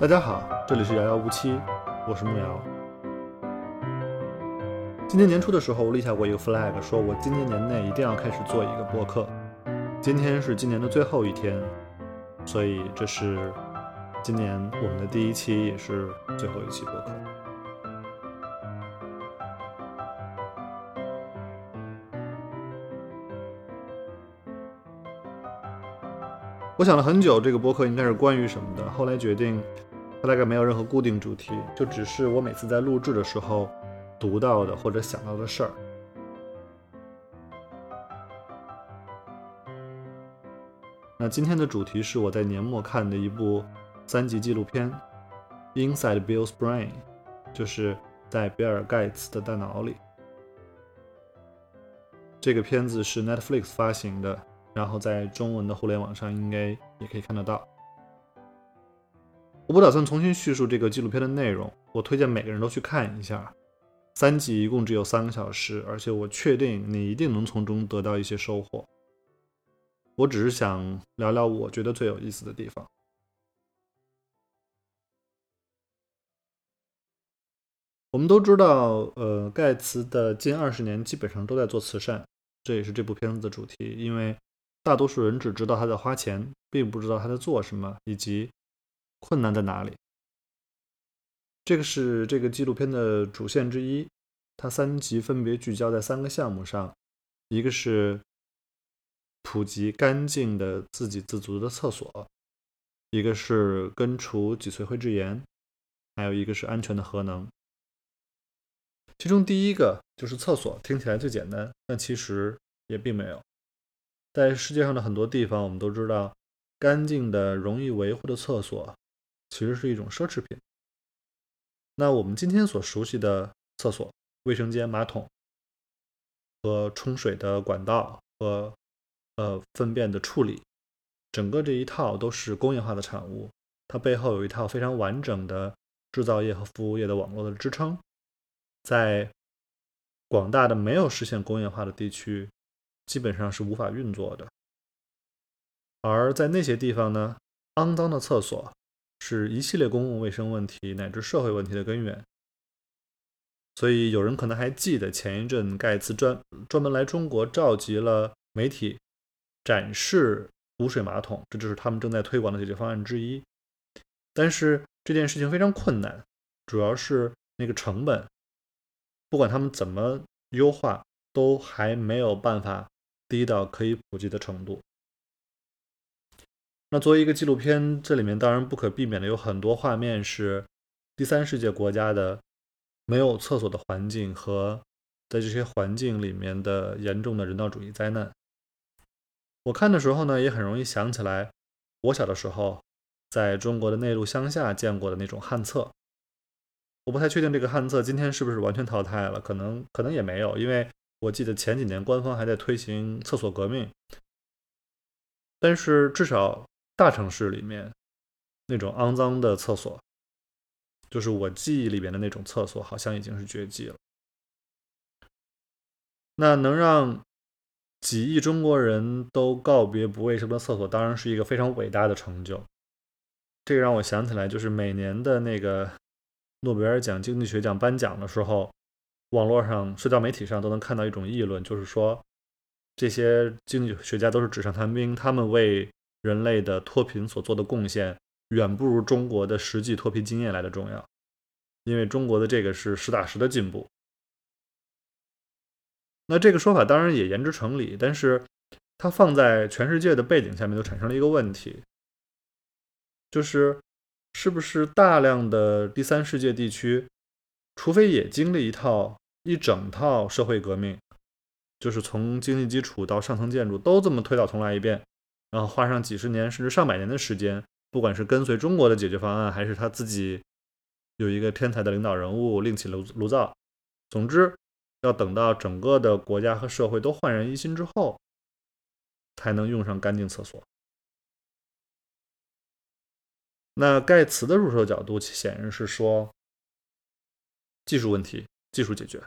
大家好，这里是遥遥无期，我是木瑶。今年年初的时候，我立下过一个 flag，说我今年年内一定要开始做一个播客。今天是今年的最后一天，所以这是今年我们的第一期，也是最后一期播客。我想了很久，这个播客应该是关于什么的。后来决定，它大概没有任何固定主题，就只是我每次在录制的时候读到的或者想到的事儿。那今天的主题是我在年末看的一部三级纪录片《Inside Bill's Brain》，就是在比尔盖茨的大脑里。这个片子是 Netflix 发行的。然后在中文的互联网上应该也可以看得到。我不打算重新叙述这个纪录片的内容，我推荐每个人都去看一下。三集一共只有三个小时，而且我确定你一定能从中得到一些收获。我只是想聊聊我觉得最有意思的地方。我们都知道，呃，盖茨的近二十年基本上都在做慈善，这也是这部片子的主题，因为。大多数人只知道他在花钱，并不知道他在做什么，以及困难在哪里。这个是这个纪录片的主线之一。它三集分别聚焦在三个项目上：一个是普及干净的自给自足的厕所；一个是根除脊髓灰质炎；还有一个是安全的核能。其中第一个就是厕所，听起来最简单，但其实也并没有。在世界上的很多地方，我们都知道，干净的、容易维护的厕所其实是一种奢侈品。那我们今天所熟悉的厕所、卫生间、马桶和冲水的管道和呃粪便的处理，整个这一套都是工业化的产物，它背后有一套非常完整的制造业和服务业的网络的支撑。在广大的没有实现工业化的地区。基本上是无法运作的，而在那些地方呢，肮脏的厕所是一系列公共卫生问题乃至社会问题的根源。所以有人可能还记得前一阵盖茨专专门来中国召集了媒体展示污水马桶，这就是他们正在推广的解决方案之一。但是这件事情非常困难，主要是那个成本，不管他们怎么优化，都还没有办法。低到可以普及的程度。那作为一个纪录片，这里面当然不可避免的有很多画面是第三世界国家的没有厕所的环境和在这些环境里面的严重的人道主义灾难。我看的时候呢，也很容易想起来我小的时候在中国的内陆乡下见过的那种旱厕。我不太确定这个旱厕今天是不是完全淘汰了，可能可能也没有，因为。我记得前几年官方还在推行厕所革命，但是至少大城市里面那种肮脏的厕所，就是我记忆里边的那种厕所，好像已经是绝迹了。那能让几亿中国人都告别不卫生的厕所，当然是一个非常伟大的成就。这个让我想起来，就是每年的那个诺贝尔奖经济学奖颁奖的时候。网络上、社交媒体上都能看到一种议论，就是说这些经济学家都是纸上谈兵，他们为人类的脱贫所做的贡献远不如中国的实际脱贫经验来的重要，因为中国的这个是实打实的进步。那这个说法当然也言之成理，但是它放在全世界的背景下面，就产生了一个问题，就是是不是大量的第三世界地区，除非也经历一套。一整套社会革命，就是从经济基础到上层建筑都这么推倒重来一遍，然后花上几十年甚至上百年的时间，不管是跟随中国的解决方案，还是他自己有一个天才的领导人物另起炉炉灶，总之要等到整个的国家和社会都焕然一新之后，才能用上干净厕所。那盖茨的入手角度显然是说技术问题。技术解决，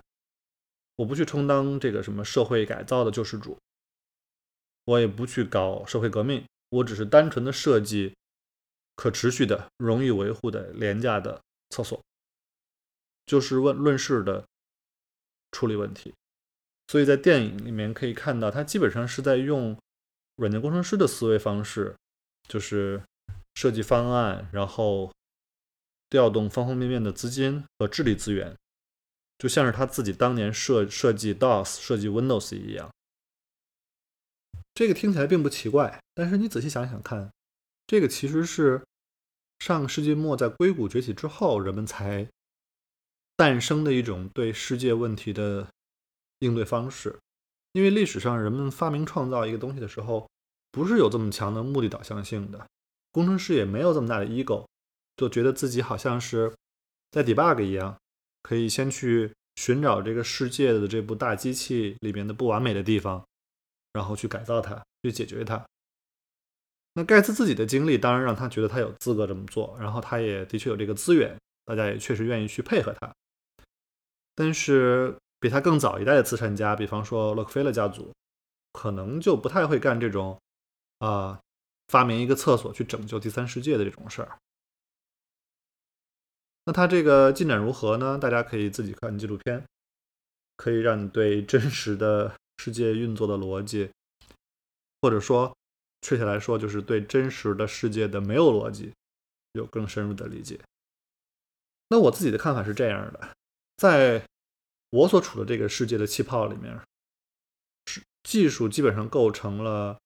我不去充当这个什么社会改造的救世主，我也不去搞社会革命，我只是单纯的设计可持续的、容易维护的、廉价的厕所，就事问论事的处理问题。所以在电影里面可以看到，他基本上是在用软件工程师的思维方式，就是设计方案，然后调动方方面面的资金和智力资源，就像是他自己当年设设计 DOS、设计 Windows 一样。这个听起来并不奇怪，但是你仔细想想看，这个其实是上个世纪末在硅谷崛起之后，人们才诞生的一种对世界问题的应对方式。因为历史上人们发明创造一个东西的时候，不是有这么强的目的导向性的，工程师也没有这么大的 ego，就觉得自己好像是在 debug 一样，可以先去寻找这个世界的这部大机器里面的不完美的地方。然后去改造它，去解决它。那盖茨自己的经历当然让他觉得他有资格这么做，然后他也的确有这个资源，大家也确实愿意去配合他。但是比他更早一代的慈善家，比方说洛克菲勒家族，可能就不太会干这种啊发明一个厕所去拯救第三世界的这种事儿。那他这个进展如何呢？大家可以自己看纪录片，可以让你对真实的。世界运作的逻辑，或者说，确切来说，就是对真实的世界的没有逻辑有更深入的理解。那我自己的看法是这样的：在我所处的这个世界的气泡里面，是技术基本上构成了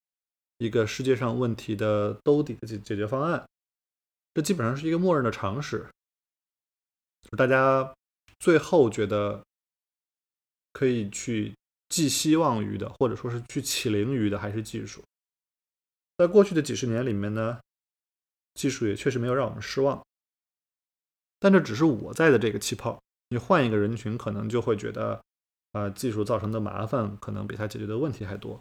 一个世界上问题的兜底的解解决方案。这基本上是一个默认的常识，大家最后觉得可以去。寄希望于的，或者说是去起灵于的，还是技术。在过去的几十年里面呢，技术也确实没有让我们失望。但这只是我在的这个气泡，你换一个人群，可能就会觉得，啊，技术造成的麻烦可能比它解决的问题还多。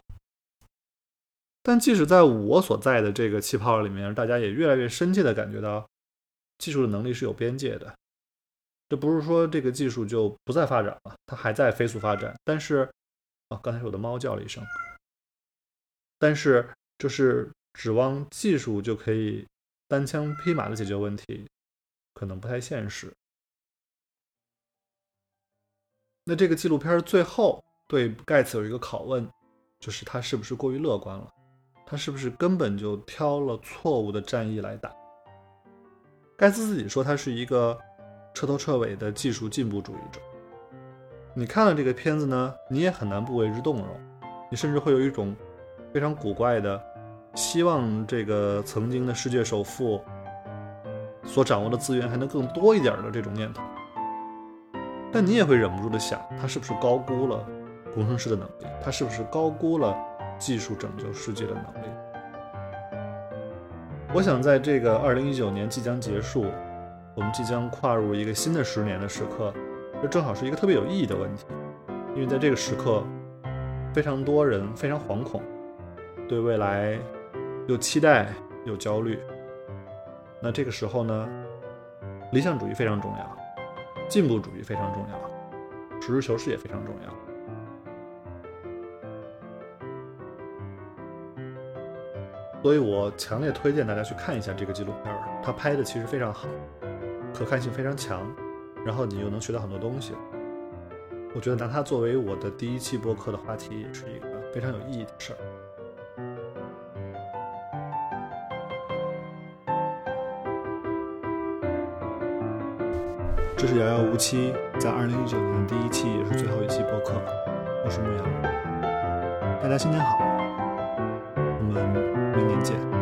但即使在我所在的这个气泡里面，大家也越来越深切的感觉到，技术的能力是有边界的。这不是说这个技术就不再发展了，它还在飞速发展，但是。啊，刚才我的猫叫了一声。但是，就是指望技术就可以单枪匹马的解决问题，可能不太现实。那这个纪录片最后对盖茨有一个拷问，就是他是不是过于乐观了？他是不是根本就挑了错误的战役来打？盖茨自己说，他是一个彻头彻尾的技术进步主义者。你看了这个片子呢，你也很难不为之动容，你甚至会有一种非常古怪的希望，这个曾经的世界首富所掌握的资源还能更多一点的这种念头。但你也会忍不住的想，他是不是高估了工程师的能力？他是不是高估了技术拯救世界的能力？我想，在这个二零一九年即将结束，我们即将跨入一个新的十年的时刻。这正好是一个特别有意义的问题，因为在这个时刻，非常多人非常惶恐，对未来有期待有焦虑。那这个时候呢，理想主义非常重要，进步主义非常重要，实事求是也非常重要。所以我强烈推荐大家去看一下这个纪录片，它拍的其实非常好，可看性非常强。然后你又能学到很多东西，我觉得拿它作为我的第一期播客的话题也是一个非常有意义的事儿。这是遥遥无期在二零一九年第一期也是最后一期播客，我是牧羊，大家新年好，我们明年见。